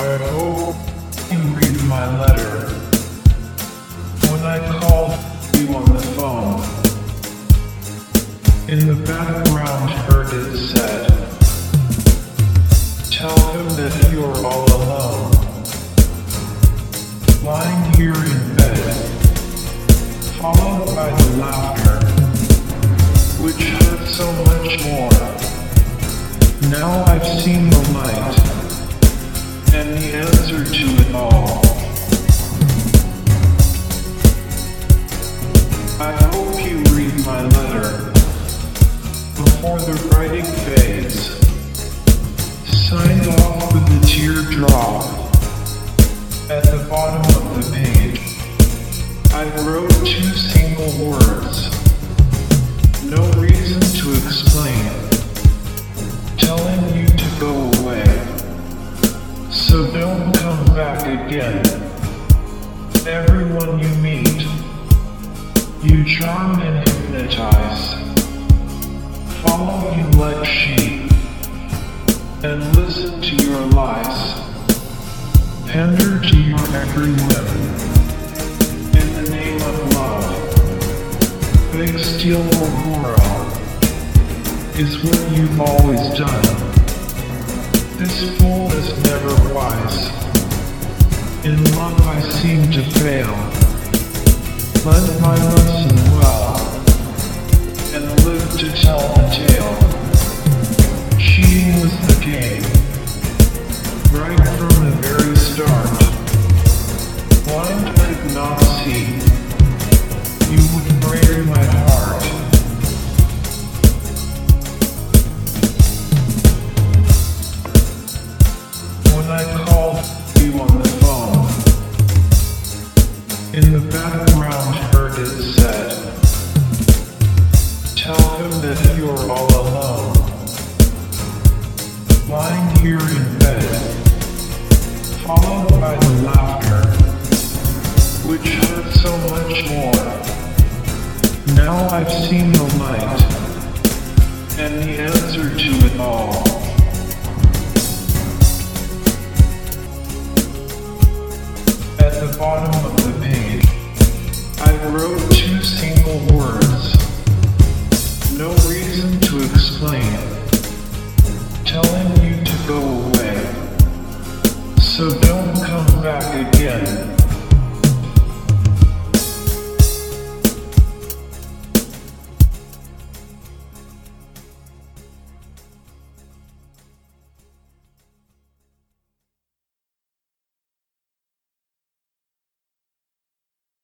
I hope you read my letter. When I called you on the phone, in the background heard it said, Tell him that you're all alone. Lying here in bed, followed by the laughter, which hurt so much more. Now I've seen the wrote two single words. No reason to explain. Telling you to go away. So don't come back again. Everyone you meet, you charm and hypnotize. Follow you like sheep, and listen to your lies. Pander to your every whim. Big steel Ohoro is what you've always done. This fool is never wise. In love I seem to fail. Learn my lesson well, and live to tell the tale. Cheating was the game, right from the very start. Blind could not see, on the phone, in the background heard it said, Tell him that you're all alone. Lying here in bed, followed by the laughter, which hurt so much more. Now I've seen the light, and the answer to it all. wrote two single words. No reason to explain.